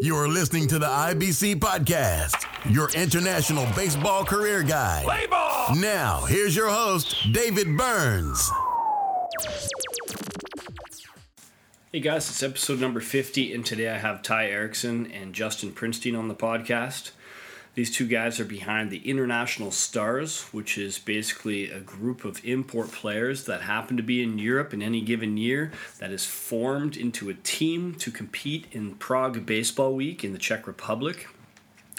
You're listening to the IBC Podcast, your international baseball career guide. Play ball! Now, here's your host, David Burns. Hey guys, it's episode number 50, and today I have Ty Erickson and Justin Prinstein on the podcast. These two guys are behind the International Stars, which is basically a group of import players that happen to be in Europe in any given year that is formed into a team to compete in Prague Baseball Week in the Czech Republic.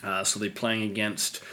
Uh, so they're playing against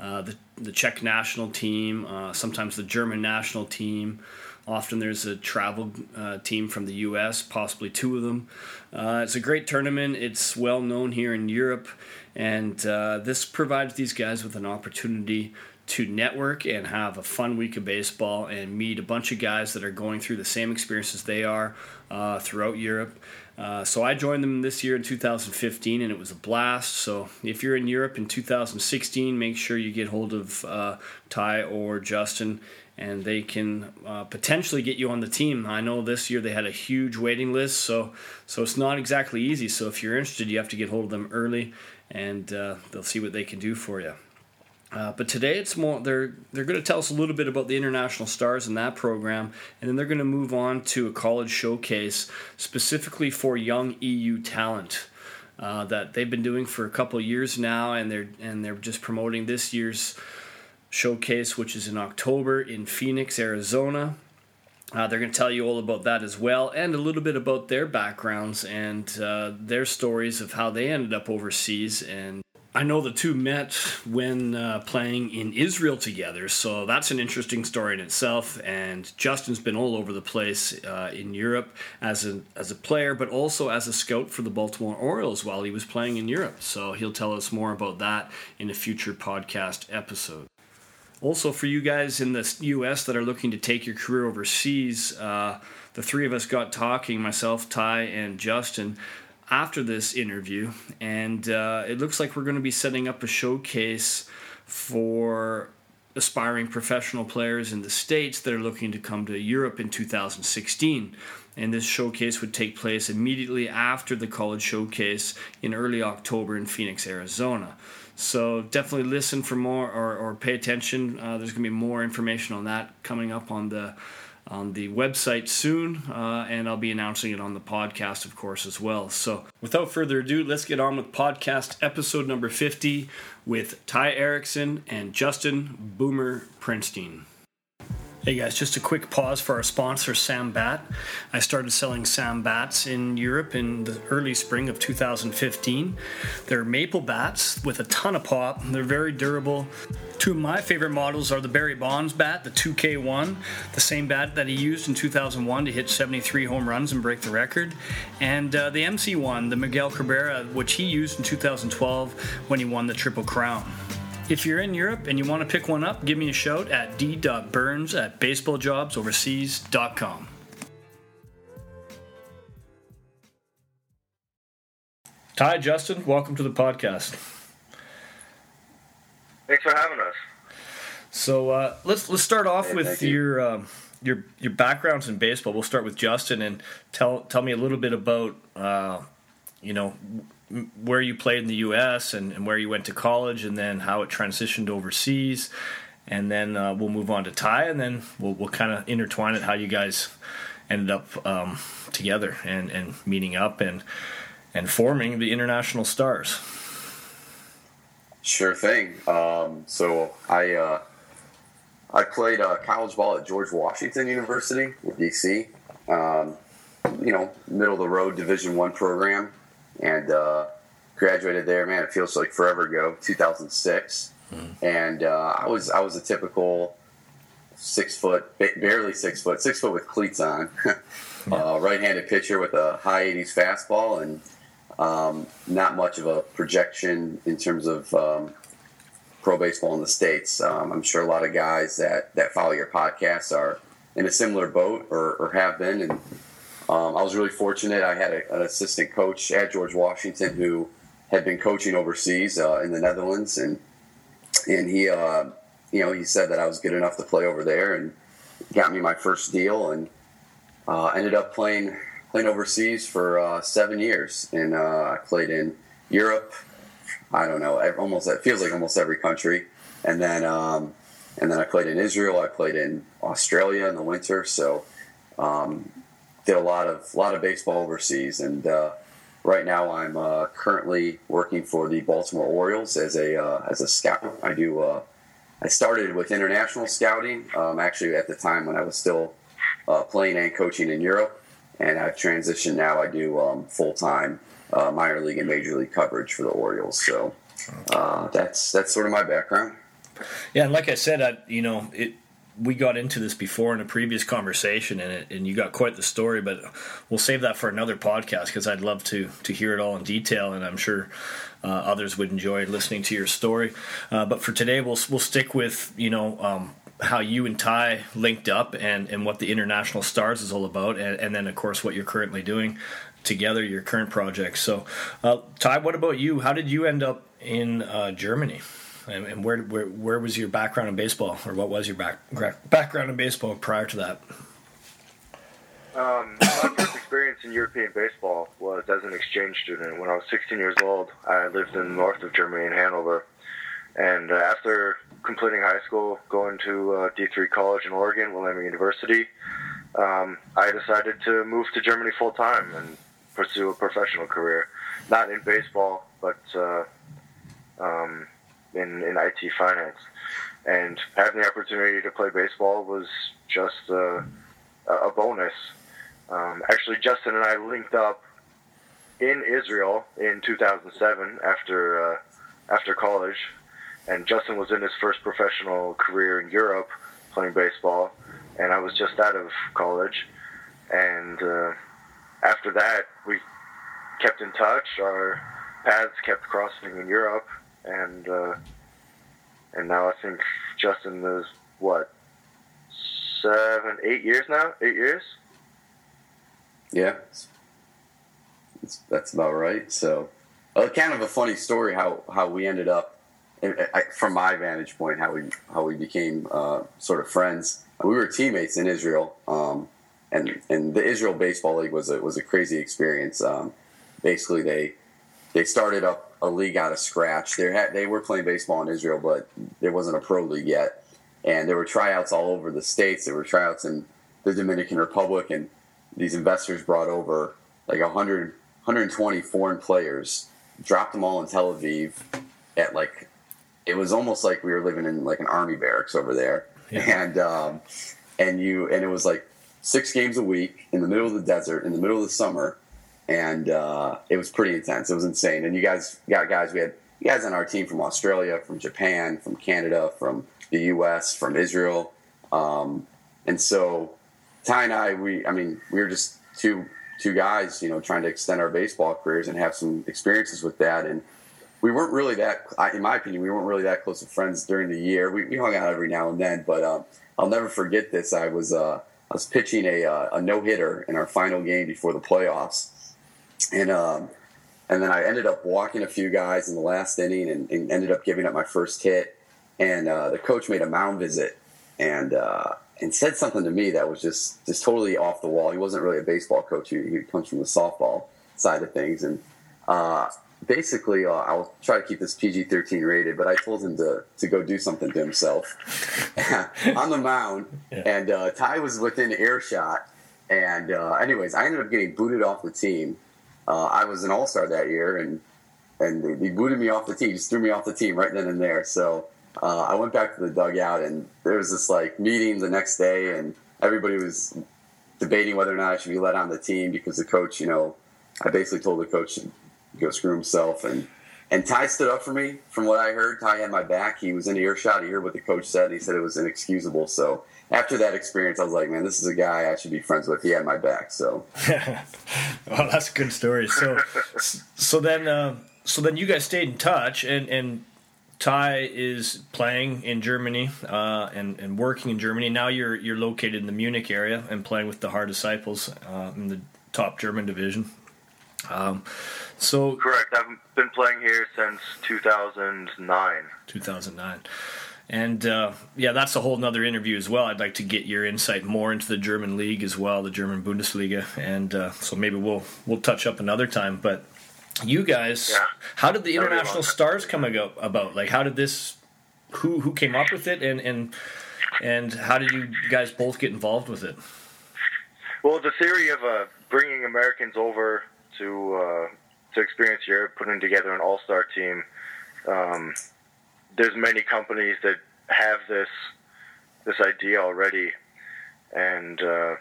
uh, the, the Czech national team, uh, sometimes the German national team. Often there's a travel uh, team from the U.S., possibly two of them. Uh, it's a great tournament. It's well known here in Europe, and uh, this provides these guys with an opportunity to network and have a fun week of baseball and meet a bunch of guys that are going through the same experiences they are uh, throughout Europe. Uh, so I joined them this year in 2015, and it was a blast. So if you're in Europe in 2016, make sure you get hold of uh, Ty or Justin and they can uh, potentially get you on the team. I know this year they had a huge waiting list, so so it's not exactly easy. So if you're interested, you have to get hold of them early, and uh, they'll see what they can do for you. Uh, but today it's more they're they're going to tell us a little bit about the international stars in that program, and then they're going to move on to a college showcase specifically for young EU talent. Uh, that they've been doing for a couple years now, and they're and they're just promoting this year's showcase, which is in October in Phoenix, Arizona. Uh, they're going to tell you all about that as well, and a little bit about their backgrounds and uh, their stories of how they ended up overseas. And I know the two met when uh, playing in Israel together, so that's an interesting story in itself. And Justin's been all over the place uh, in Europe as a as a player, but also as a scout for the Baltimore Orioles while he was playing in Europe. So he'll tell us more about that in a future podcast episode. Also, for you guys in the U.S. that are looking to take your career overseas, uh, the three of us got talking, myself, Ty, and Justin, after this interview, and uh, it looks like we're going to be setting up a showcase for aspiring professional players in the States that are looking to come to Europe in 2016. And this showcase would take place immediately after the college showcase in early October in Phoenix, Arizona. So definitely listen for more or, or pay attention. Uh, there's going to be more information on that coming up on the on the website soon, uh, and I'll be announcing it on the podcast, of course, as well. So without further ado, let's get on with podcast episode number 50 with Ty Erickson and Justin Boomer Prinstein. Hey guys, just a quick pause for our sponsor, Sam Bat. I started selling Sam Bats in Europe in the early spring of 2015. They're maple bats with a ton of pop. They're very durable. Two of my favorite models are the Barry Bonds bat, the 2K1, the same bat that he used in 2001 to hit 73 home runs and break the record, and uh, the MC1, the Miguel Cabrera, which he used in 2012 when he won the Triple Crown. If you're in Europe and you want to pick one up, give me a shout at d.burns at baseballjobsoverseas.com. Ty, Justin, welcome to the podcast. Thanks for having us. So uh, let's let's start off Hey, with thank you. your uh, your your backgrounds in baseball. We'll start with Justin and tell tell me a little bit about uh, you know where you played in the U.S. And, and where you went to college, and then how it transitioned overseas, and then uh, we'll move on to Ty, and then we'll we'll kind of intertwine it how you guys ended up um, together and and meeting up and and forming the International Stars. Sure thing. Um, so I uh, I played uh, college ball at George Washington University DC. Um, you know, middle of the road Division One program, and uh, graduated there. Man, it feels like forever ago. 2006, and uh, I was I was a typical six foot, barely six foot, six foot with cleats on, uh, right-handed pitcher with a high 80s fastball and um, not much of a projection in terms of um, pro baseball in the states. Um, I'm sure a lot of guys that that follow your podcast are in a similar boat or, or have been. And um, I was really fortunate. I had a, an assistant coach at George Washington who had been coaching overseas uh, in the Netherlands, and and he, uh, you know, he said that I was good enough to play over there, and got me my first deal, and uh, ended up playing playing overseas for uh, seven years, and uh, I played in Europe. I don't know, almost it feels like almost every country, and then um, and then I played in Israel. I played in Australia in the winter, so um, did a lot of lot of baseball overseas. And uh, right now, I'm uh, currently working for the Baltimore Orioles as a uh, as a scout. I do. Uh, I started with international scouting, um, actually at the time when I was still uh, playing and coaching in Europe, and I've transitioned now. I do um, full time uh, minor league and major league coverage for the Orioles. So that's that's sort of my background. Yeah, and like I said, I, you know, it we got into this before in a previous conversation, and it, and you got quite the story. But we'll save that for another podcast because I'd love to to hear it all in detail, and I'm sure uh, others would enjoy listening to your story. Uh, but for today, we'll we'll stick with you know. Um, how you and Ty linked up and, and what the International Stars is all about, and, and then, of course, what you're currently doing together, your current projects. So, uh, Ty, what about you? How did you end up in uh, Germany? And, and where, where where was your background in baseball, or what was your back, background in baseball prior to that? Um, my first experience in European baseball was as an exchange student. When I was 16 years old, I lived in the north of Germany in Hanover. And uh, after completing high school, going to uh, D3 College in Oregon, Willamette University, um, I decided to move to Germany full time and pursue a professional career. Not in baseball, but uh, um, in, in IT finance. And having the opportunity to play baseball was just a, a bonus. Um, actually, Justin and I linked up in Israel in 2007 after uh, after college, and Justin was in his first professional career in Europe playing baseball, and I was just out of college. And uh, after that, we kept in touch. Our paths kept crossing in Europe, and uh, and now I think Justin is what seven, eight years now. Eight years. Yeah, it's, that's about right. So, uh, kind of a funny story how how we ended up. From my vantage point, how we how we became uh, sort of friends. We were teammates in Israel, um, and and the Israel Baseball League was a was a crazy experience. Um, basically, they they started up a league out of scratch. They had they were playing baseball in Israel, but there wasn't a pro league yet. And there were tryouts all over the states. There were tryouts in the Dominican Republic, and these investors brought over like 100, 120 foreign players, dropped them all in Tel Aviv at like it was almost like we were living in like an army barracks over there, yeah. and um, and you and it was like six games a week in the middle of the desert in the middle of the summer and uh, it was pretty intense. It was insane. And you guys got guys. We had guys on our team from Australia, from Japan, from Canada, from the U.S., from Israel, um, and so Ty and I, we, I mean, we were just two two guys, you know, trying to extend our baseball careers and have some experiences with that. And we weren't really that, in my opinion, we weren't really that close of friends during the year. We, we hung out every now and then, but um, I'll never forget this. I was uh, I was pitching a, uh, a no hitter in our final game before the playoffs and um, and then I ended up walking a few guys in the last inning and, and ended up giving up my first hit. And uh, the coach made a mound visit and uh, and said something to me that was just just totally off the wall. He wasn't really a baseball coach; he, he comes from the softball side of things. And uh, basically, uh, I'll try to keep this PG thirteen rated, but I told him to to go do something to himself on the mound. Yeah. And uh, Ty was within earshot. And uh, anyways, I ended up getting booted off the team uh, I was an all star that year, and and they, booted me off the team, just threw me off the team right then and there. So uh, I went back to the dugout, and there was this like meeting the next day, and everybody was debating whether or not I should be let on the team because the coach, you know, I basically told the coach to go screw himself, and and Ty stood up for me. From what I heard, Ty had my back. He was in earshot. He heard what the coach said. He said it was inexcusable. So after that experience, I was like, man, this is a guy I should be friends with. He had my back. So, well, that's a good story. So, so then, uh, so then you guys stayed in touch, and and Ty is playing in Germany uh, and and working in Germany. Now you're you're located in the Munich area and playing with the Haar Disciples uh, in the top German division. Um, so correct. I've been playing here since 2009. 2009. And uh, yeah, that's a whole nother interview as well. I'd like to get your insight more into the German league as well, the German Bundesliga, and uh, so maybe we'll we'll touch up another time. But you guys, Yeah. how did the international stars come abo- about? Like, how did this? Who who came up with it, and and and how did you guys both get involved with it? Well, the theory of uh, bringing Americans over to uh, to experience Europe, putting together an all-star team. Um, there's many companies that have this this idea already, and uh,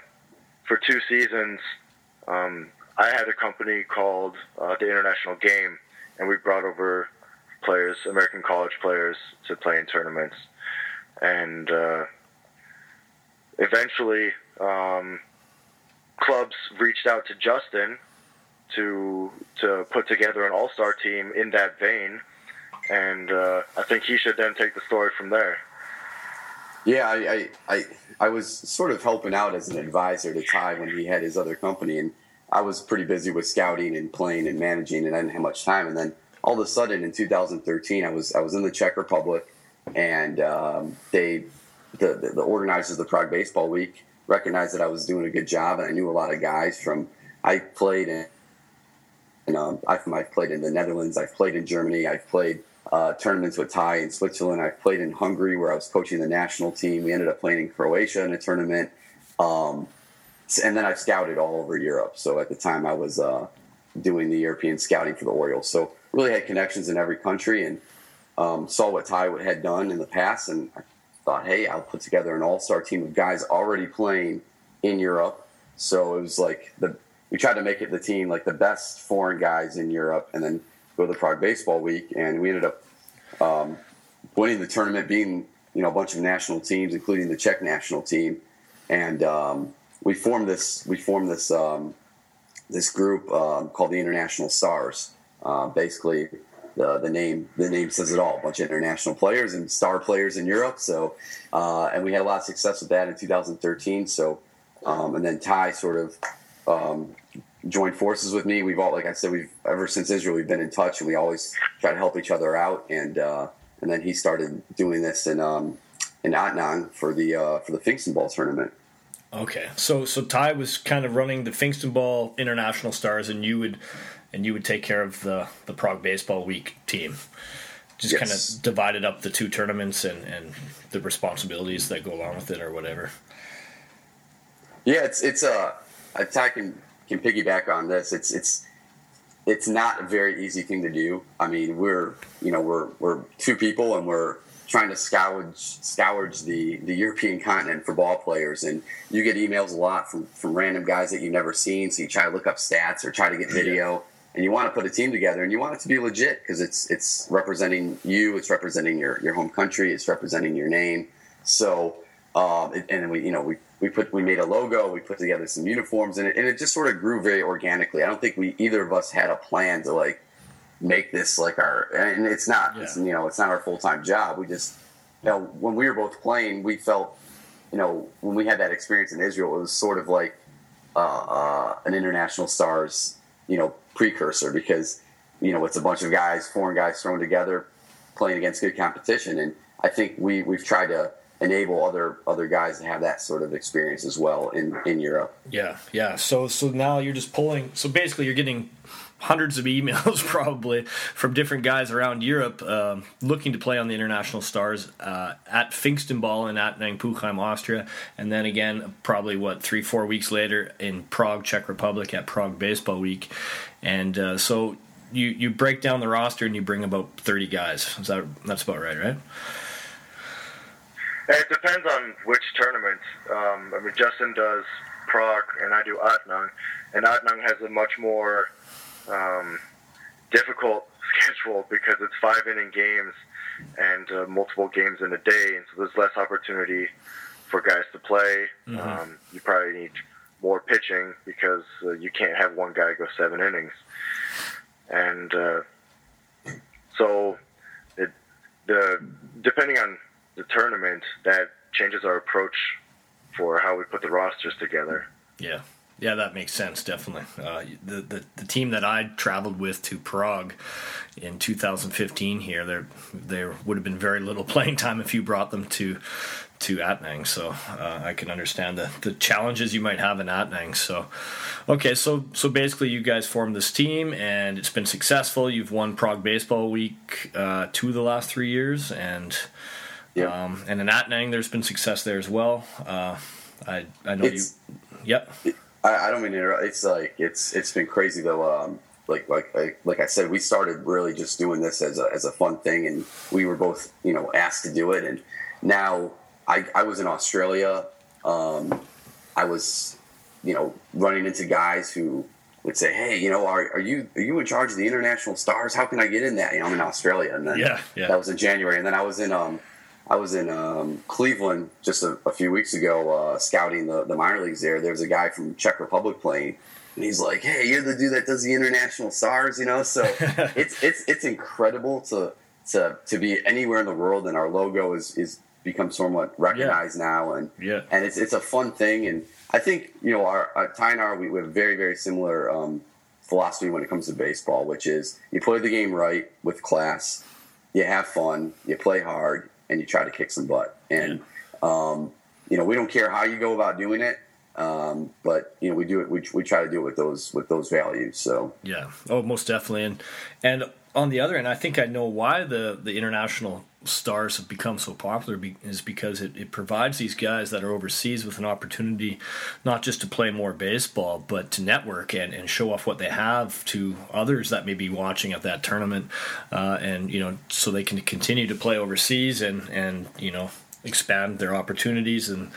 for two seasons, um, I had a company called uh, the International Game, and we brought over players, American college players, to play in tournaments, and uh, eventually. Um, clubs reached out to Justin to to put together an all star team in that vein, and uh, I think he should then take the story from there. Yeah, I, I, I, I was sort of helping out as an advisor to Ty when he had his other company, and I was pretty busy with scouting and playing and managing, and I didn't have much time. And then all of a sudden, in 2013, I was I was in the Czech Republic, and um, they, the, the the organizers of the Prague Baseball Week, recognized that I was doing a good job, and I knew a lot of guys from. I played in and um, I've, I've played in the Netherlands. I've played in Germany. I've played uh, tournaments with Ty in Switzerland. I've played in Hungary where I was coaching the national team. We ended up playing in Croatia in a tournament. Um, and then I've scouted all over Europe. So at the time I was uh, doing the European scouting for the Orioles. So really had connections in every country and um, saw what Ty had done in the past. And I thought, hey, I'll put together an all-star team of guys already playing in Europe. So it was like the we tried to make it the team like the best foreign guys in Europe, and then go to the Prague Baseball Week, and we ended up um, winning the tournament, being you know a bunch of national teams, including the Czech national team, and um, we formed this we formed this um, this group um, called the International Stars. Uh, basically, the the name the name says it all. A bunch of international players and star players in Europe. So, uh, and we had a lot of success with that in 2013. So, um, and then Ty sort of um, joined forces with me. We've all, like I said, we've ever since Israel, we've been in touch, and we always try to help each other out. And uh, and then he started doing this in um, in Attnang for the uh, for the Pfingsten Ball tournament. Okay, so so Ty was kind of running the Pfingsten Ball International Stars, and you would and you would take care of the the Prague Baseball Week team. Just Yes. kind of divided up the two tournaments and and the responsibilities that go along with it, or whatever. Yeah, it's it's uh, I can can piggyback on this. It's it's it's not a very easy thing to do. I mean, we're you know we're we're two people and we're trying to scourge scourge the the European continent for ball players, and you get emails a lot from from random guys that you've never seen. So you try to look up stats or try to get video. And you want to put a team together, and you want it to be legit because it's it's representing you, it's representing your, your home country, it's representing your name. So, um, and, and we you know we, we put we made a logo, we put together some uniforms, and it, and it just sort of grew very organically. I don't think we either of us had a plan to like make this like our and it's not it's, you know it's not our full time job. We just you know when we were both playing, we felt you know when we had that experience in Israel, it was sort of like uh, uh, an international stars you know precursor because you know it's a bunch of guys, foreign guys thrown together, playing against good competition, and I think we we've tried to enable other other guys to have that sort of experience as well in in Europe. Yeah, yeah. So so now you're just pulling. So basically, you're getting hundreds of emails probably from different guys around Europe um, looking to play on the international stars uh, at Pfingsten Ball and Attnang-Puchheim, Austria, and then again probably what three four weeks later in Prague, Czech Republic at Prague Baseball Week, and uh, so. You, you break down the roster and you bring about thirty guys. Is that that's about right, right? It depends on which tournament. Um, I mean, Justin does Prague, and I do Attnang, and Attnang has a much more um, difficult schedule because it's five inning games and uh, multiple games in a day, and so there's less opportunity for guys to play. Um, you probably need more pitching because uh, you can't have one guy go seven innings, and uh, so it the depending on the tournament that changes our approach for how we put the rosters together. Yeah, yeah, that makes sense. Definitely. Uh, the, the the team that I traveled with to Prague, in 2015 here, there there would have been very little playing time if you brought them to to Attnang. So uh, I can understand the, the challenges you might have in Attnang. So okay, so so basically you guys formed this team and it's been successful. You've won Prague Baseball Week uh, two of the last three years, and um, and in Attnang there's been success there as well. Uh, I I know it's, you. Yep. I, I, don't mean to interrupt. It's like it's it's been crazy though. Um, like like like like I said, we started really just doing this as a as a fun thing, and we were both you know asked to do it, and now I I was in Australia. Um, I was you know running into guys who would say, "Hey, you know, are, are you are you in charge of the international stars? How can I get in that?" You know, I'm in Australia, and then yeah, yeah. that was in January, and then I was in um I was in um, Cleveland just a, a, few weeks ago, uh, scouting the, the minor leagues there. There was a guy from Czech Republic playing, and he's like, "Hey, you're the dude that does the international stars," you know. So it's it's it's incredible to to to be anywhere in the world, and our logo is is become somewhat recognized yeah. now, and yeah, and it's it's a fun thing, and I think you know our, our Ty and our we, we have very very similar um, philosophy when it comes to baseball, which is you play the game right with class, you have fun, you play hard, and you try to kick some butt, and um, you know we don't care how you go about doing it um, but you know, we do it. We, we try to do it with those with those values. So yeah, oh, most definitely. And and on the other end, I think I know why the the international stars have become so popular is because it, it provides these guys that are overseas with an opportunity not just to play more baseball but to network and, and show off what they have to others that may be watching at that tournament uh, and you know so they can continue to play overseas and and you know expand their opportunities and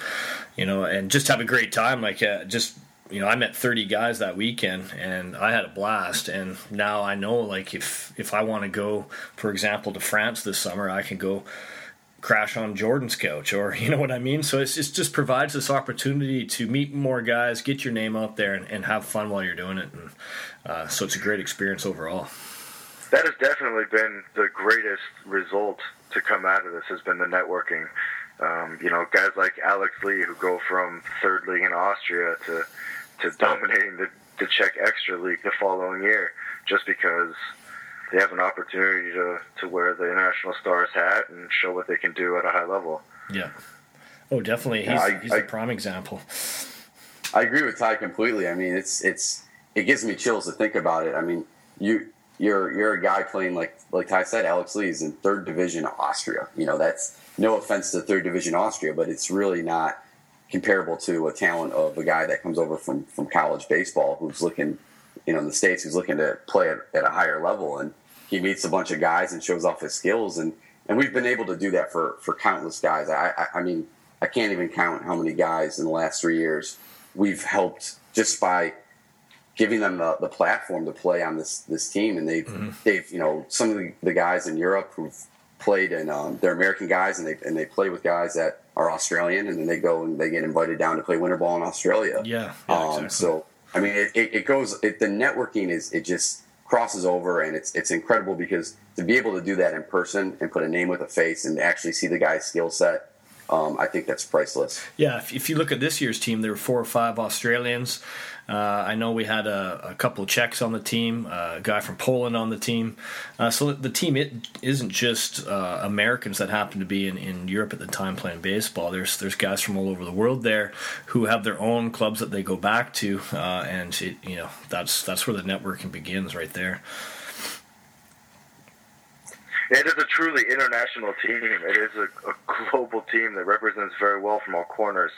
you know and just have a great time like uh, just you know I met 30 guys that weekend and I had a blast. And now I know like if if I want to go for example to France this summer I can go crash on Jordan's couch or you know what I mean? So it's, it just provides this opportunity to meet more guys get your name out there and, and have fun while you're doing it. And uh, so it's a great experience overall. That has definitely been the greatest result to come out of this has been the networking. Um, you know, guys like Alex Lee who go from third league in Austria to to dominating the, the Czech Extra League the following year, just because they have an opportunity to, to wear the international stars hat and show what they can do at a high level. Yeah. Oh, definitely. He's, I, he's I, a prime example. I agree with Ty completely. I mean, it's it's it gives me chills to think about it. I mean, you you're you're a guy playing like like Ty said, Alex Lee is in third division Austria. You know, that's no offense to third division Austria, but it's really not comparable to a talent of a guy that comes over from from college baseball who's looking, you know, in the states who's looking to play at, at a higher level, and he meets a bunch of guys and shows off his skills, and and we've been able to do that for for countless guys. I I, I mean, I can't even count how many guys in the last three years we've helped just by giving them the, the platform to play on this this team, and they've mm-hmm. they've you know some of the, the guys in Europe who've played and um, they're American guys and they and they play with guys that are Australian and then they go and they get invited down to play winter ball in Australia. Yeah. yeah um, exactly. So I mean, it, it, it goes. It, the networking is it just crosses over and it's it's incredible because to be able to do that in person and put a name with a face and actually see the guy's skill set um, I think that's priceless. Yeah, if, if, you look at this year's team, there were four or five Australians. Uh, I know we had a, a, couple Czechs on the team, uh, a guy from Poland on the team. Uh, so the team it isn't just uh, Americans that happen to be in, in Europe at the time playing baseball. There's there's guys from all over the world there who have their own clubs that they go back to, uh, and it, you know that's that's where the networking begins right there. It is a truly international team. It is a, a global team that represents very well from all corners.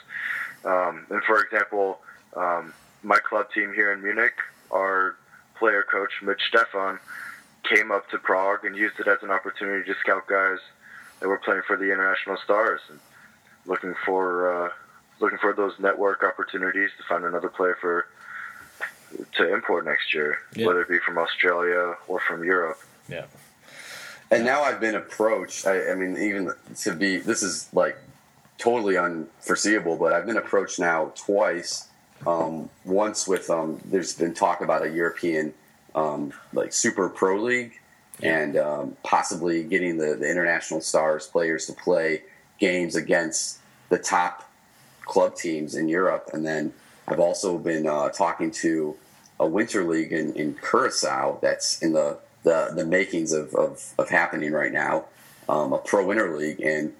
Um, and for example, um, my club team here in Munich, our player coach Mitch Stefan came up to Prague and used it as an opportunity to scout guys that were playing for the international stars and looking for uh, looking for those network opportunities to find another player for to import next year, yeah. whether it be from Australia or from Europe. Yeah. And now I've been approached. I, I, mean, even to be this is like totally unforeseeable, but I've been approached now twice. Um, once with um, there's been talk about a European um, like Super Pro League, and um, possibly getting the, the international stars players to play games against the top club teams in Europe. And then I've also been uh, talking to a winter league in, in Curacao that's in the the the makings of of, of happening right now, um, a pro winter league, and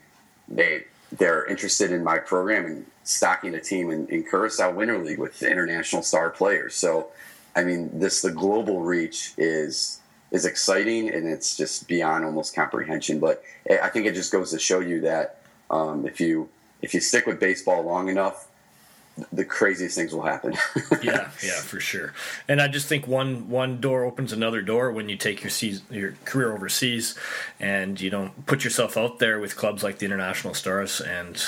they they're interested in my program and stocking a team in, in Curacao Winter League with international star players. So, I mean, this the global reach is is exciting and it's just beyond almost comprehension. But I think it just goes to show you that um, if you if you stick with baseball long enough, the craziest things will happen. yeah, yeah, for sure. And I just think one one door opens another door when you take your season, your career overseas, and you don't put yourself out there with clubs like the International Stars, and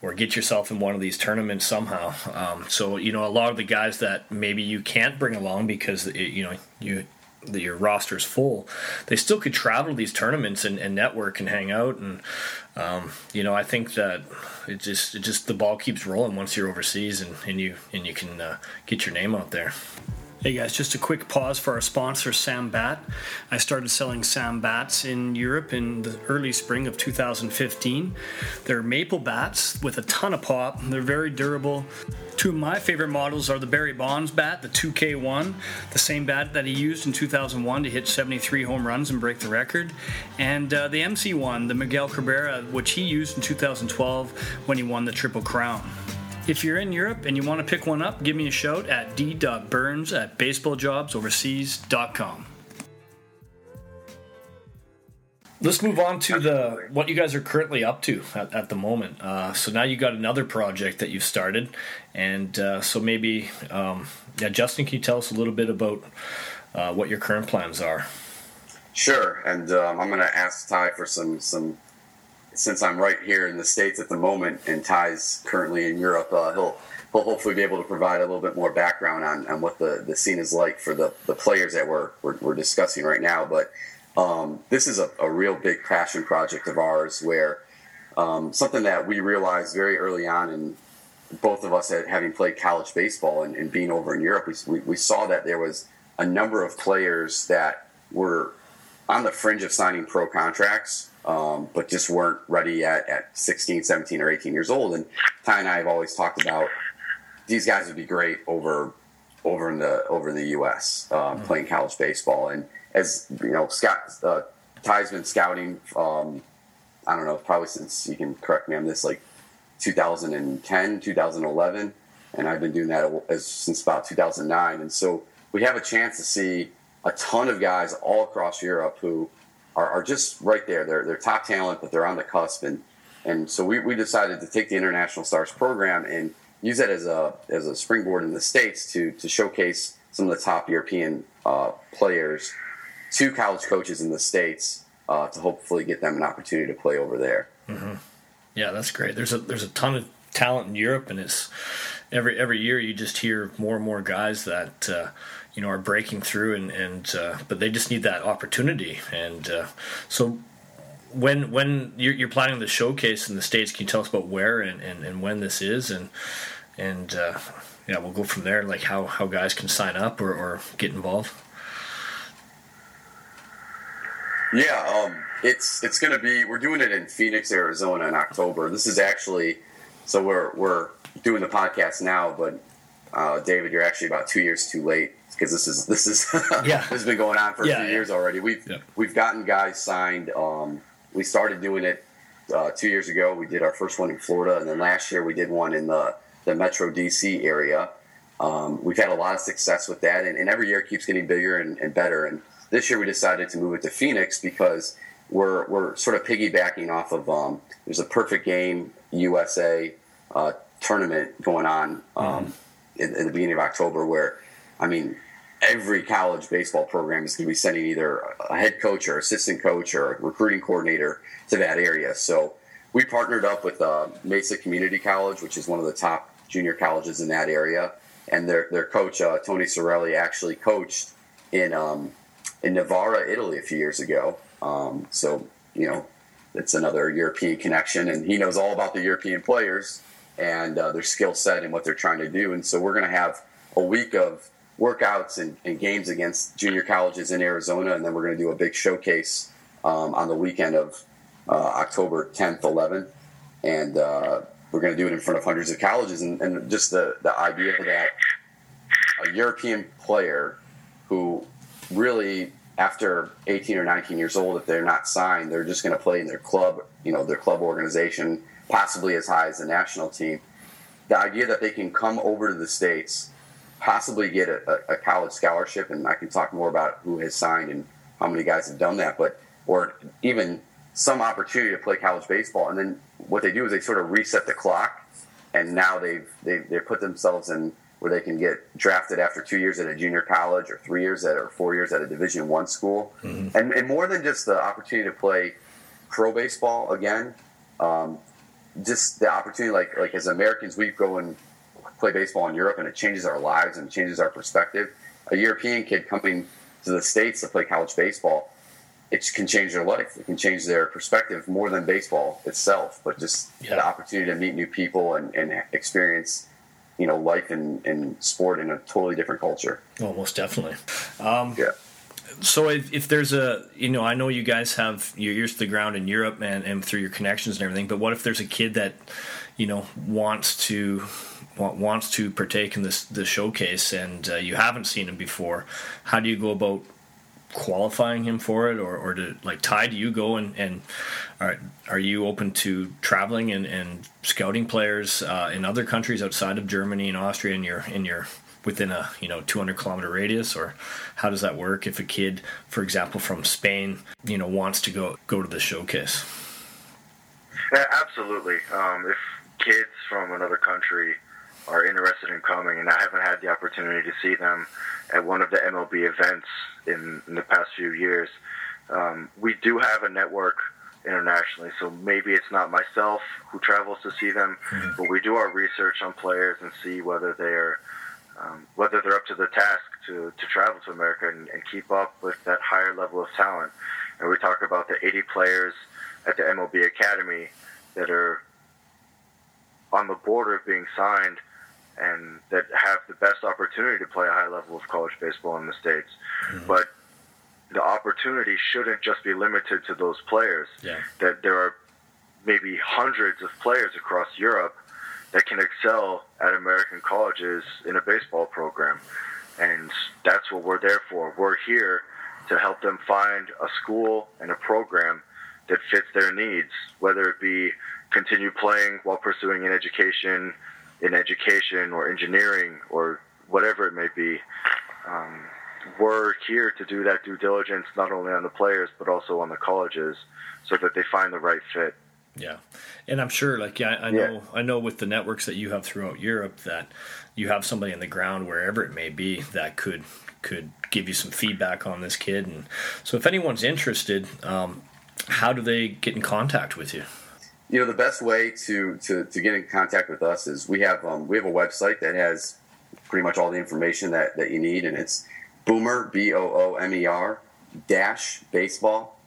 or get yourself in one of these tournaments somehow. Um, so you know, a lot of the guys that maybe you can't bring along because you know you that your roster's full, they still could travel to these tournaments and, and network and hang out. And um, you know, I think that it just it just the ball keeps rolling once you're overseas and, and you and you can uh, get your name out there. Hey guys, just a quick pause for our sponsor, Sam Bat. I started selling Sam Bats in Europe in the early spring of 2015. They're maple bats with a ton of pop. They're very durable. Two of my favorite models are the Barry Bonds bat, the 2K1, the same bat that he used in 2001 to hit 73 home runs and break the record, and uh, the MC1, the Miguel Cabrera, which he used in 2012 when he won the Triple Crown. If you're in Europe and you want to pick one up, give me a shout at d.burns at baseballjobsoverseas.com. Let's move on to the what you guys are currently up to at, at the moment. Uh, so now you got another project that you've started, and uh, so maybe, um, yeah, Justin, can you tell us a little bit about uh, what your current plans are? Sure, and um, I'm going to ask Ty for some some since I'm right here in the states at the moment, and Ty's currently in Europe, uh, he'll he'll hopefully be able to provide a little bit more background on, on what the, the scene is like for the, the players that we're, we're, we're discussing right now. But um, this is a, a, real big passion project of ours where um, something that we realized very early on in both of us having played college baseball and, and being over in Europe, we, we saw that there was a number of players that were on the fringe of signing pro contracts um, but just weren't ready yet at 16, 17, or 18 years old. And Ty and I have always talked about these guys would be great over over in the over in the U.S. Um, mm-hmm. playing college baseball. And as you know, Scott uh, Ty's been scouting. Um, I don't know, probably since you can correct me on this, like 2010, 2011, and I've been doing that as, since about 2009. And so we have a chance to see a ton of guys all across Europe who are, are just right there. They're, they're top talent, but they're on the cusp. And, and so we, we decided to take the International Stars program and use that as a, as a springboard in the States to, to showcase some of the top European uh, players to college coaches in the States uh, to hopefully get them an opportunity to play over there. Mm-hmm. Yeah, that's great. There's a there's a ton of talent in Europe, and it's every every year you just hear more and more guys that uh, you know are breaking through and and uh, but they just need that opportunity. And uh, so when when you're, you're, planning the showcase in the states can you tell us about where and, and, and when this is? And and uh, yeah we'll go from there like how how guys can sign up or, or get involved. Yeah um, it's it's to be we're doing it in phoenix arizona in october. This is actually so we're we're doing the podcast now but uh, david you're actually about two years too late because this is this is yeah. this has been going on for yeah, a few yeah. years already. We've yeah. we've gotten guys signed. Um, we started doing it uh, two years ago. We did our first one in Florida, and then last year we did one in the the Metro DC area. Um, we've had a lot of success with that, and, and every year it keeps getting bigger and, and, better. And this year we decided to move it to Phoenix because we're we're sort of piggybacking off of um, there's a Perfect Game USA uh, tournament going on um, mm. in, in the beginning of October where I mean, every college baseball program is going to be sending either a head coach or assistant coach or a recruiting coordinator to that area. So we partnered up with uh, Mesa Community College, which is one of the top junior colleges in that area, and their their coach uh, Tony Sorelli actually coached in um, in Novara, Italy, a few years ago. Um, so you know, it's another European connection, and he knows all about the European players and uh, their skill set and what they're trying to do. And so we're going to have a week of workouts and, and, games against junior colleges in Arizona, and then we're going to do a big showcase um, on the weekend of uh, October 10th, 11th, and uh, we're going to do it in front of hundreds of colleges. And, and just the, the idea that a European player who really after 18 or 19 years old, if they're not signed, they're just going to play in their club, you know, their club organization, possibly as high as the national team. The idea that they can come over to the states, possibly get a, a college scholarship, and I can talk more about who has signed and how many guys have done that, but or even some opportunity to play college baseball, and then what they do is they sort of reset the clock, and now they've they they put themselves in where they can get drafted after two years at a junior college or three years at or four years at a division one school mm-hmm. and, and, more than just the opportunity to play pro baseball again um, just the opportunity like like as americans we go and play baseball in europe and it changes our lives and changes our perspective a european kid coming to the states to play college baseball it can change their life it can change their perspective more than baseball itself but just yeah. the opportunity to meet new people and, and experience you know life and, and sport in a totally different culture. Oh, most definitely. Um, yeah. So if, if there's a you know I know you guys have your ears to the ground in Europe and, and through your connections and everything, but what if there's a kid that you know wants to wants to partake in this the showcase and uh, you haven't seen him before? How do you go about qualifying him for it, or, or to like Ty? Do you go and and are are you open to traveling and, and scouting players uh, in other countries outside of Germany and Austria, and you're in your within a you know 200 kilometer radius, or how does that work? If a kid, for example, from Spain, you know, wants to go go to the showcase. Yeah, absolutely. Um, if kids from another country are interested in coming, and I haven't had the opportunity to see them at one of the MLB events in, in the past few years. Um, we do have a network internationally, so maybe it's not myself who travels to see them, mm-hmm. but we do our research on players and see whether they're um, whether they're up to the task to, to travel to America and, and keep up with that higher level of talent. And we talk about the 80 players at the MLB Academy that are on the border of being signed and that have the best opportunity to play a high level of college baseball in the states. Mm-hmm. But the opportunity shouldn't just be limited to those players. Yeah. That there are maybe hundreds of players across Europe that can excel at American colleges in a baseball program. And that's what we're there for. We're here to help them find a school and a program that fits their needs, whether it be continue playing while pursuing an education in education or engineering or whatever it may be. Um, we're here to do that due diligence not only on the players but also on the colleges so that they find the right fit. Yeah, and I'm sure, like, yeah, I know, yeah. I know, with the networks that you have throughout Europe, that you have somebody in the ground wherever it may be that could could give you some feedback on this kid. And so, if anyone's interested, um, how do they get in contact with you? You know the best way to, to, to get in contact with us is we have um, we have a website that has pretty much all the information that, that you need and it's boomer b-o-o-m-e-r dash baseball.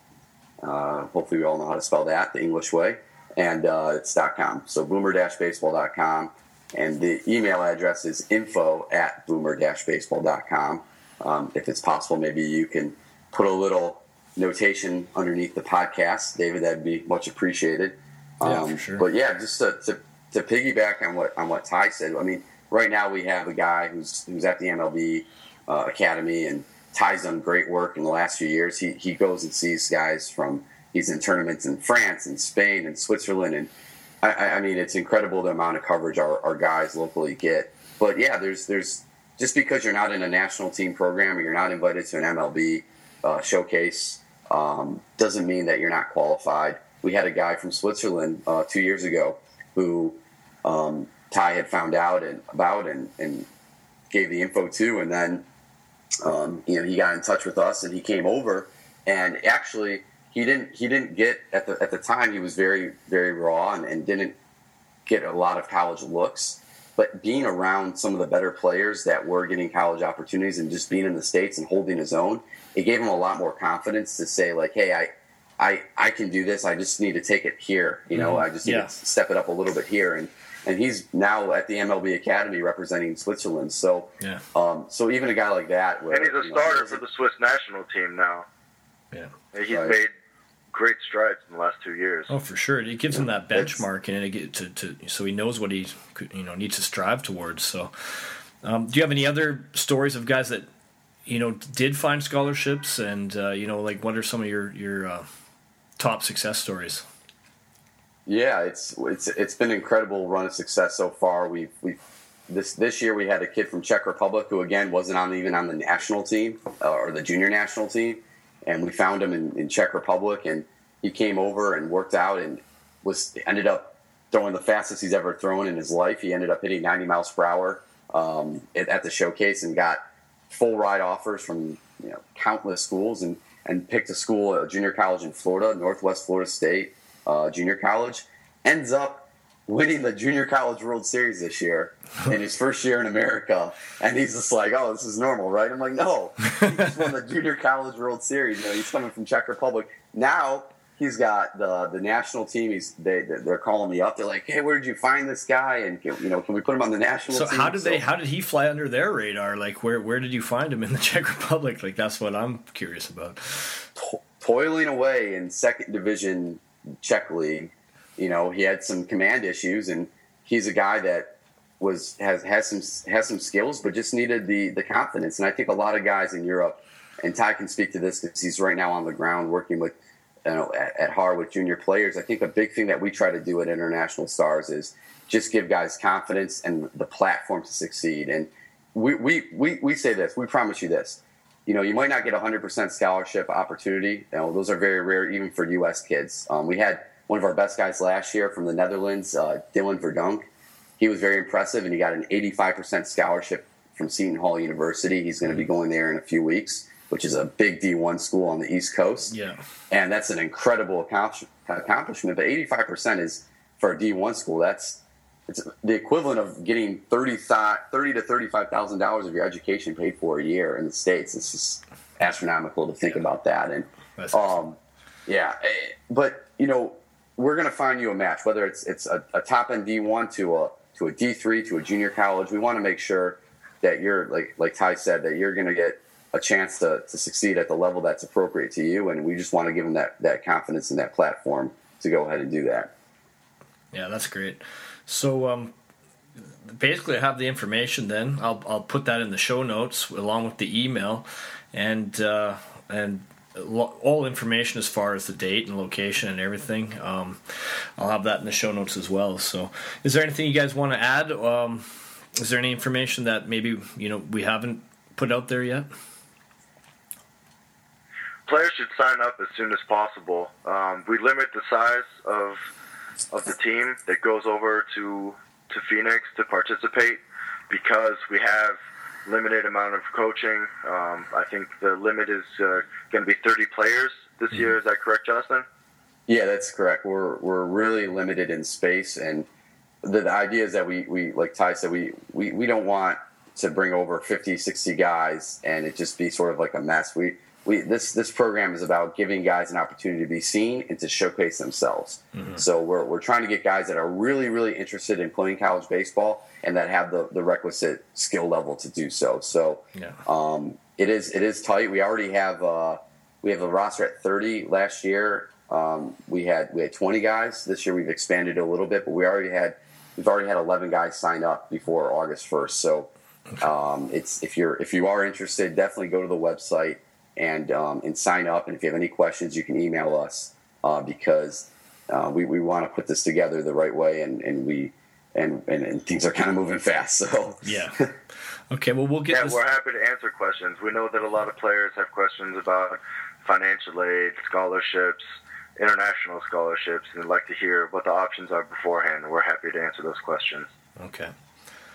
Uh, hopefully we all know how to spell that the english way. And uh, it's dot com. So boomer dash baseball.com and the email address is info at boomer dash baseball.com um, if it's possible maybe you can put a little notation underneath the podcast. David that'd be much appreciated yeah, um, sure. But yeah, just to, to, to piggyback on what on what Ty said. I mean, right now we have a guy who's who's at the MLB uh, Academy, and Ty's done great work in the last few years. He he goes and sees guys from he's in tournaments in France and Spain and Switzerland, and I, I mean it's incredible the amount of coverage our, our guys locally get. But yeah, there's there's just because you're not in a national team program or you're not invited to an MLB uh, showcase um, doesn't mean that you're not qualified we had a guy from Switzerland uh, two years ago who um, Ty had found out and about and, and gave the info to, and then um, you know he got in touch with us and he came over and actually he didn't he didn't get at the at the time he was very very raw and, and didn't get a lot of college looks but being around some of the better players that were getting college opportunities and just being in the states and holding his own it gave him a lot more confidence to say like hey i I I can do this. I just need to take it here. You know, mm-hmm. I just need yeah. to step it up a little bit here. And and he's now at the MLB Academy representing Switzerland. So yeah. Um, so even a guy like that, where, and he's a starter know, for the Swiss national team now. Yeah, he's right. made great strides in the last two years. Oh, for sure. It gives him that benchmark, and it get to, to so he knows what he you know needs to strive towards. So, um, do you have any other stories of guys that you know, did find scholarships, and uh, you know, like what are some of your your uh, top success stories? Yeah, it's it's it's been an incredible run of success so far. We've we this this year we had a kid from Czech Republic who again wasn't on even on the national team uh, or the junior national team, and we found him in, in Czech Republic, and he came over and worked out and was ended up throwing the fastest he's ever thrown in his life. He ended up hitting 90 miles per hour um, at, at the showcase and got full ride offers from you know countless schools and and picked a school, a junior college in Florida, Northwest Florida State uh, Junior College. Ends up winning the Junior College World Series this year in his first year in America, and he's just like, "Oh, this is normal, right?" I'm like, "No, he just won the Junior College World Series. You know, he's coming from Czech Republic. Now he's got the the national team. He's they they're calling me up. They're like, "Hey, where did you find this guy? And you know, can we put him on the national So team?" how did they? How did he fly under their radar? Like where where did you find him in the Czech Republic? Like that's what I'm curious about. to- toiling away in second division Czech league. You know, he had some command issues, and he's a guy that was has has some has some skills, but just needed the the confidence. And I think a lot of guys in Europe, and Ty can speak to this because he's right now on the ground working with you know at, at with junior players. I think a big thing that we try to do at International Stars is just give guys confidence and the platform to succeed. And we we we, we say this, we promise you this you know, you might not get a 100% scholarship opportunity. You know, those are very rare even for U.S. kids. Um, we had one of our best guys last year from the Netherlands, uh, Dylan Verdunk. He was very impressive, and he got an 85% scholarship from Seton Hall University. He's going to be going there in a few weeks, which is a big D1 school on the East Coast. Yeah. And that's an incredible accomplish- accomplishment. But 85% is for a D1 school. That's it's the equivalent of getting 30, thirty to thirty-five thousand dollars of your education paid for a year in the states. It's just astronomical to think about that. And That's um, yeah, eh, but you know, we're going to find you a match, whether it's it's a, a top end D one to a to a D three to a junior college. We want to make sure that you're like like Ty said that you're going to get a chance to, to succeed at the level that's appropriate to you, and we just want to give them that that confidence and that platform to go ahead and do that. Yeah, that's great. So um, basically, I have the information. Then I'll I'll put that in the show notes along with the email, and uh, and all information as far as the date and location and everything. Um, I'll have that in the show notes as well. So, is there anything you guys want to add? Um, is there any information that maybe you know we haven't put out there yet? Players should sign up as soon as possible. Um, we limit the size of of the team that goes over to to Phoenix to participate because we have limited amount of coaching. Um, I think the limit is uh, going to be 30 players this year. Is that correct, Justin? Yeah, that's correct. We're we're really limited in space, and the, the idea is that we, we like Ty said, we, we, we don't want to bring over 50, 60 guys and it just be sort of like a mess. We we this this program is about giving guys an opportunity to be seen and to showcase themselves. So we're we're trying to get guys that are really really interested in playing college baseball and that have the the requisite skill level to do so. So Yeah. um, it is it is tight. We already have uh, we have a roster at 30. Last year um, we had we had 20 guys. This year we've expanded a little bit, but we already had we've already had 11 guys sign up before August 1st. So um, it's if you're if you are interested, definitely go to the website and um, and sign up. And if you have any questions, you can email us uh, because uh, we we want to put this together the right way, and and we. And, and, and things are kind of moving fast, so Yeah. Okay. Well, we'll get Yeah, this. we're happy to answer questions. We know that a lot of players have questions about financial aid, scholarships, international scholarships, and like to hear what the options are beforehand. We're happy to answer those questions. Okay.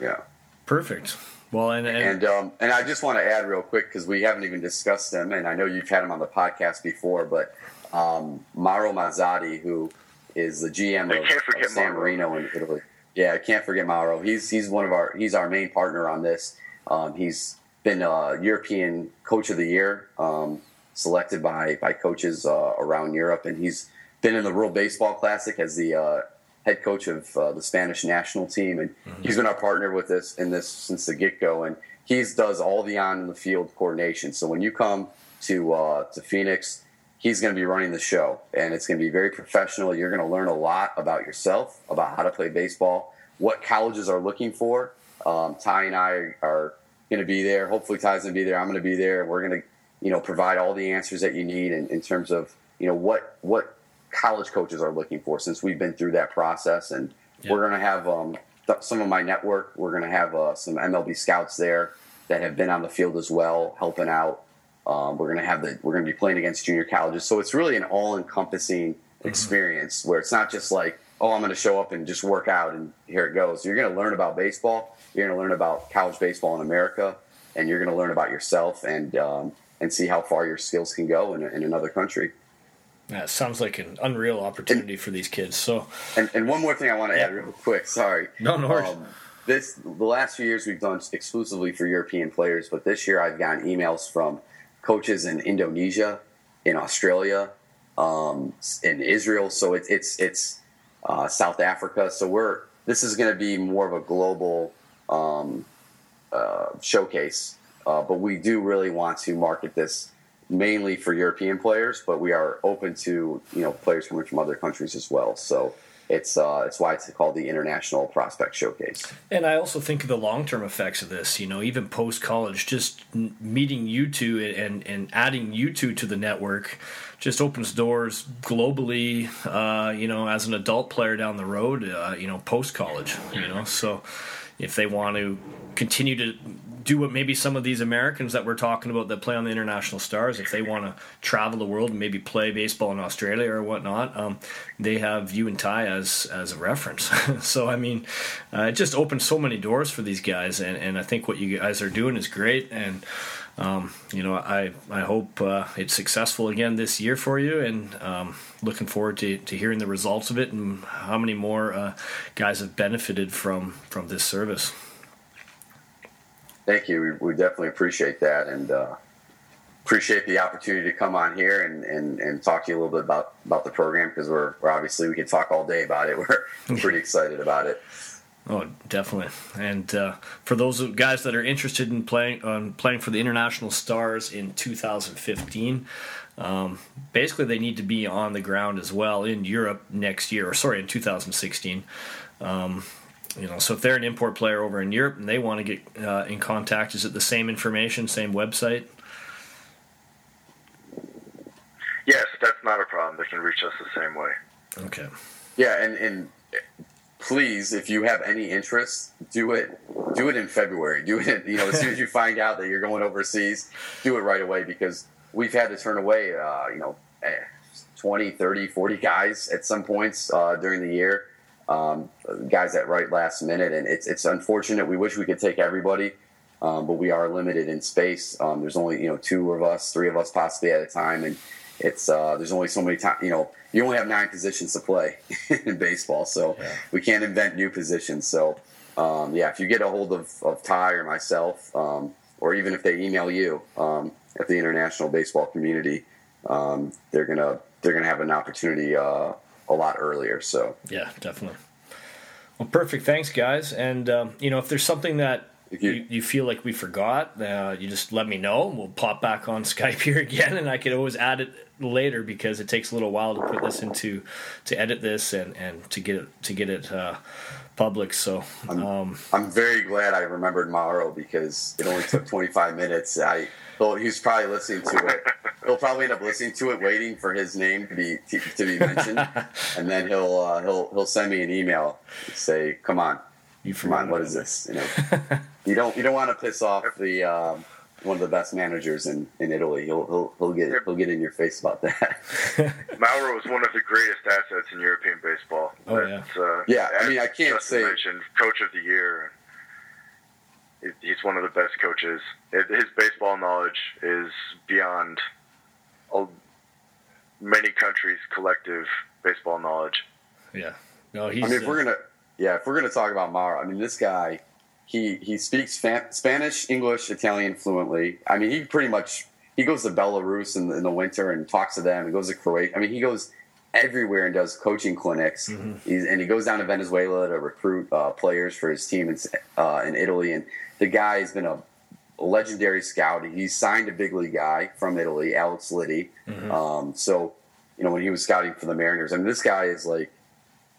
yeah. Perfect. Well, and, and, And um, and I just want to add real quick because we haven't even discussed them, and I know you've had him on the podcast before, but um, Mauro Mazzotti, who is the GM of, of San Mauro. Marino in Italy. Yeah, I can't forget Mauro. He's he's one of our he's our main partner on this. Um, he's been uh, European Coach of the Year, um, selected by by coaches uh, around Europe, and he's been in the World Baseball Classic as the uh, head coach of uh, the Spanish national team, and he's been our partner with this in this since the get go. And he does all the on the field coordination. So when you come to uh, to Phoenix, he's going to be running the show, and it's going to be very professional. You're going to learn a lot about yourself, about how to play baseball, what colleges are looking for. Um, Ty and I are going to be there. Hopefully, Ty's going to be there. I'm going to be there. We're going to, you know, provide all the answers that you need in, in terms of, you know, what what college coaches are looking for. Since we've been through that process, and yeah. we're going to have um, th- some of my network. We're going to have uh, some MLB scouts there that have been on the field as well, helping out. Um, we're going to have the we're going to be playing against junior colleges, so it's really an all encompassing mm-hmm. experience where it's not just like oh, I'm going to show up and just work out and here it goes. You're going to learn about baseball. You're going to learn about college baseball in America, and you're going to learn about yourself and um, and see how far your skills can go in, in another country. Yeah, sounds like an unreal opportunity and, for these kids. So, and, and one more thing I want to yeah. add real quick. Sorry, no, no worries. Um, this the last few years we've done exclusively for European players, but this year I've gotten emails from coaches in Indonesia, in Australia, um, in Israel. So it, it's it's uh, South Africa. So we're this is going to be more of a global um, uh, showcase, uh, but we do really want to market this mainly for European players, but we are open to you know players coming from other countries as well. So it's uh, it's why it's called the International Prospect Showcase. And I also think of the long term effects of this. You know, even post college, just meeting you two and and adding you two to the network just opens doors globally. Uh, you know, as an adult player down the road, uh, you know, post college. You know, so if they want to continue to do what maybe some of these Americans that we're talking about that play on the international stars, if they want to travel the world and maybe play baseball in Australia or whatnot, um, they have you and Ty as as a reference. so I mean, uh, it just opens so many doors for these guys, and, and I think what you guys are doing is great, and um, you know I I hope uh, it's successful again this year for you, and um, looking forward to, to hearing the results of it and how many more uh, guys have benefited from from this service. Thank you. We, we definitely appreciate that and uh, appreciate the opportunity to come on here and, and, and talk to you a little bit about, about the program because we're, we're obviously we can talk all day about it. We're pretty excited about it. Oh, definitely. And uh, for those guys that are interested in playing on playing for the international stars in 2015, um, basically they need to be on the ground as well in Europe next year, or sorry, in 2016. Um, you know, so if they're an import player over in Europe and they want to get uh, in contact, is it the same information, same website? Yes, that's not a problem. They can reach us the same way. Okay. Yeah, and, and please, if you have any interest, do it. Do it in February. Do it. you know, as soon as you find out that you're going overseas, do it right away because we've had to turn away. Uh, you know, eh, 20, 30, 40 guys at some points uh, during the year um, guys that write last minute, and it's it's unfortunate. We wish we could take everybody, um, but we are limited in space. Um, there's only you know two of us, three of us possibly at a time, and it's uh, there's only so many times. You know, you only have nine positions to play in baseball, so yeah. we can't invent new positions. So um, yeah, if you get a hold of, of Ty or myself, um, or even if they email you um, at the international baseball community, they're gonna they're gonna have an opportunity. Uh, a lot earlier. So yeah, definitely. Well, perfect. Thanks, guys. And um, you know, if there's something that you, you, you, feel like we forgot, uh, you just let me know. We'll pop back on Skype here again, and I could always add it later because it takes a little while to put this into to edit this and, and to get it to get it uh, public. So I'm, um, I'm very glad I remembered Mauro because it only took 25 minutes. I he's probably listening to it he'll probably end up listening to it, waiting for his name to be to, to be mentioned, and then he'll uh, he'll he'll send me an email, say, "Come on, you come on, what is this?" You know, you don't you don't want to piss off the um, one of the best managers in, in Italy. He'll, he'll he'll get he'll get in your face about that. Mauro was one of the greatest assets in European baseball. Oh yeah, uh, yeah. I mean, I can't Justin say mentioned coach of the year. He's one of the best coaches. His baseball knowledge is beyond many countries' collective baseball knowledge. Yeah. No, he's. I mean, if we're gonna, yeah, if we're gonna talk about Mauro, I mean, this guy, he he speaks Spanish, English, Italian fluently. I mean, he pretty much he goes to Belarus in, in the winter and talks to them. He goes to Croatia. I mean, he goes everywhere and does coaching clinics. Mm-hmm. and he goes down to Venezuela to recruit uh, players for his team in, uh, in Italy. And the guy has been a legendary scout. He signed a big league guy from Italy, Alex Liddi. Mm-hmm. Um, so, you know, when he was scouting for the Mariners, I mean, this guy is like,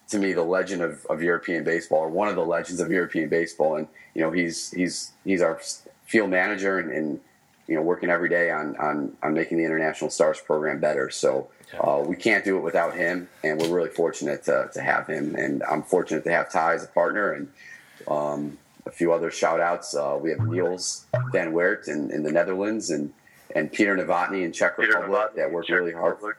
to me, the legend of, of European baseball, or one of the legends of European baseball. And, you know, he's, he's, he's our field manager and, and you know working every day on on on making the International Stars program better. So. Uh, we can't do it without him, and we're really fortunate to, to have him. And I'm fortunate to have Ty as a partner, and um, a few other shout outs. Uh, we have Niels Van Weert in, in the Netherlands, and and Peter Novotny in Czech Peter Republic Novotny that in worked really hard. Republic.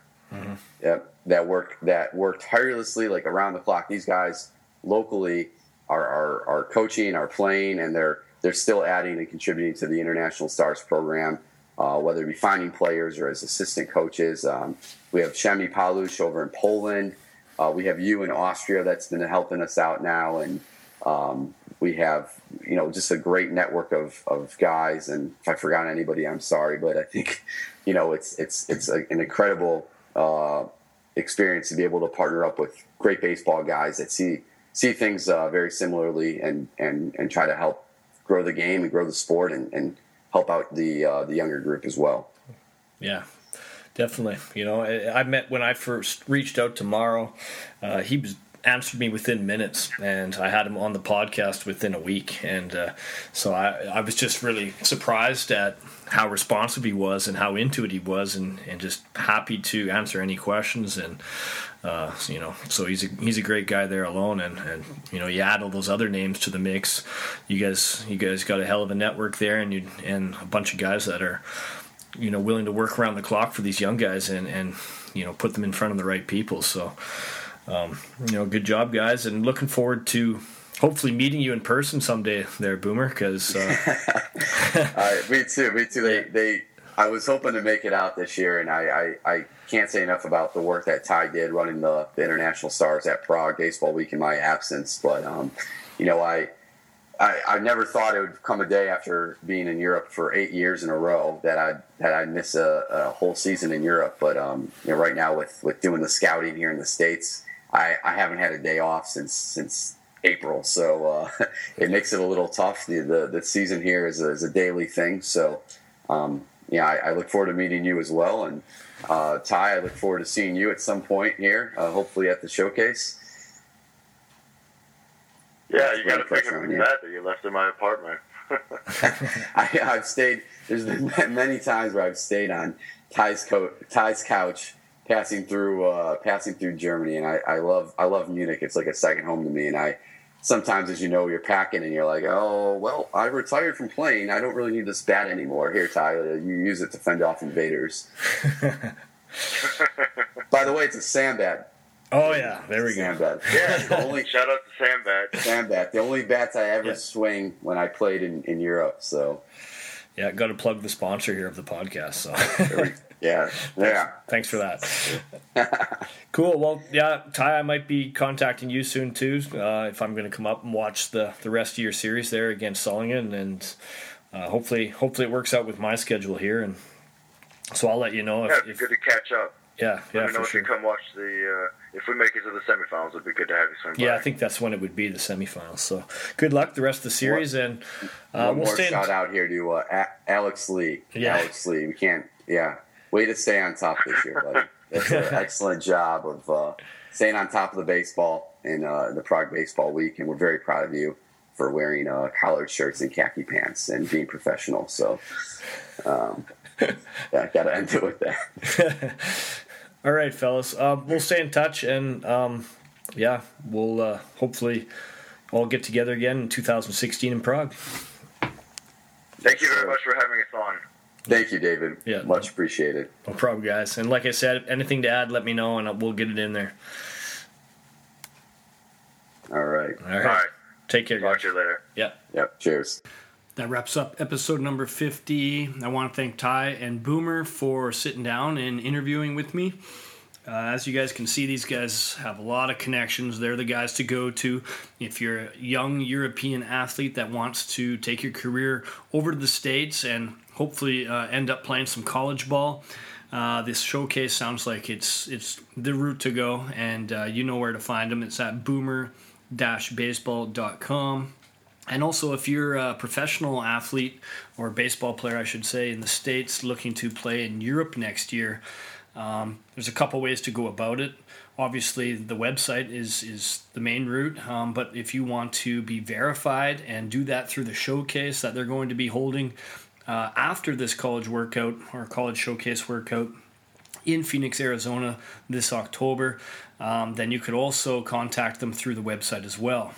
Yep, that work that work tirelessly, like around the clock. These guys locally are, are are coaching, are playing, and they're they're still adding and contributing to the International Stars program, uh, whether it be finding players or as assistant coaches. Um, we have Shemi Palush over in Poland. Uh, we have you in Austria that's been helping us out now, and um, we have you know just a great network of, of guys. And if I forgot anybody, I'm sorry, but I think you know it's it's it's a, an incredible uh, experience to be able to partner up with great baseball guys that see see things uh, very similarly and and and try to help grow the game and grow the sport and, and help out the uh, the younger group as well. Yeah, definitely. You know, I, I met when I first reached out to Mauro. Uh, he was answered me within minutes, and I had him on the podcast within a week. And uh, so I, I was just really surprised at how responsive he was and how into it he was, and, and just happy to answer any questions. And uh, you know, so he's a he's a great guy there alone. And, and you know, you add all those other names to the mix. You guys you guys got a hell of a network there, and you and a bunch of guys that are you know willing to work around the clock for these young guys and and you know put them in front of the right people. So um, you know, good job, guys, and looking forward to hopefully meeting you in person someday, there, Boomer. Because uh, Uh, me too. Me too. They, they. I was hoping to make it out this year, and I, I, I can't say enough about the work that Ty did running the, the International Stars at Prague Baseball Week in my absence. But um, you know, I, I, I never thought it would come a day after being in Europe for eight years in a row that I'd that I'd miss a, a whole season in Europe. But um, you know, right now with with doing the scouting here in the states, I, I haven't had a day off since since April, so uh, it makes it a little tough. The the, the season here is a, is a daily thing, so um, yeah, I, I, look forward to meeting you as well, and uh, Ty, I look forward to seeing you at some point here, uh, hopefully at the showcase. Yeah, you got to pick up the that you left in my apartment. I, have stayed. There's been many times where I've stayed on Ty's, co- Ty's couch passing through uh, passing through Germany, and I, I love I love Munich. It's like a second home to me, and I sometimes, as you know, you're packing and you're like, oh well, I retired from playing. I don't really need this bat anymore. Here, Tyler, you use it to fend off invaders. By the way, it's a Sambat. Oh yeah, there we Sam go. Bat. Yeah, the only shout out to Sambat. Sambat, the only bats I ever Yeah. swing when I played in, in Europe. So Yeah, got to plug the sponsor here of the podcast. So yeah, yeah. thanks for that. cool. Well, yeah, Ty, I might be contacting you soon too uh, if I'm going to come up and watch the the rest of your series there against Solingen, and uh, hopefully, hopefully it works out with my schedule here. And so I'll let you know Yeah, if, it'd be if good to catch up. yeah, Let yeah, me know for if sure. you come watch the. Uh, if we make it to the semifinals, it'd be good to have you swing Yeah, by. I think that's when it would be the semifinals. So good luck the rest of the series, and uh, One we'll more. In shout out here to uh, Alex Lee. Yeah. Alex Lee. We can't. Yeah, way to stay on top this year, buddy. That's an excellent job of uh, staying on top of the baseball in uh, the Prague Baseball Week, and we're very proud of you for wearing uh, collared shirts and khaki pants and being professional. So, um, yeah, got to end it with that. All right, fellas. Uh, we'll stay in touch, and um, yeah, we'll uh, hopefully all get together again in 2016 in Prague. Thank you very much for having us on. Thank you, David. Yeah. much appreciated. No problem, guys. And like I said, anything to add, let me know, and we'll get it in there. All right. All right. All right. Take care, Talk guys. to you later. Yeah. Yep. Cheers. That wraps up episode number 50. I want to thank Ty and Boomer for sitting down and interviewing with me. Uh, as you guys can see, these guys have a lot of connections. They're the guys to go to if you're a young European athlete that wants to take your career over to the States and hopefully uh, end up playing some college ball. Uh, this showcase sounds like it's it's the route to go, and uh, you know where to find them. It's at boomer-baseball.com. And also, if you're a professional athlete or baseball player, I should say, in the States looking to play in Europe next year, Um, there's a couple ways to go about it. Obviously, the website is is the main route, um, but if you want to be verified and do that through the showcase that they're going to be holding uh, after this college workout or college showcase workout in Phoenix, Arizona this October, um, then you could also contact them through the website as well.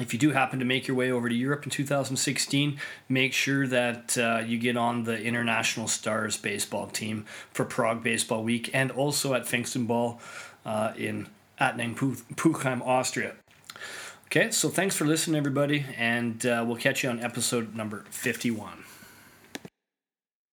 If you do happen to make your way over to Europe in 2016, make sure that uh, you get on the International Stars baseball team for Prague Baseball Week and also at Pfingsten Ball uh, in Attnang-Puchheim, Austria. Okay, so thanks for listening, everybody, and uh, we'll catch you on episode number 51.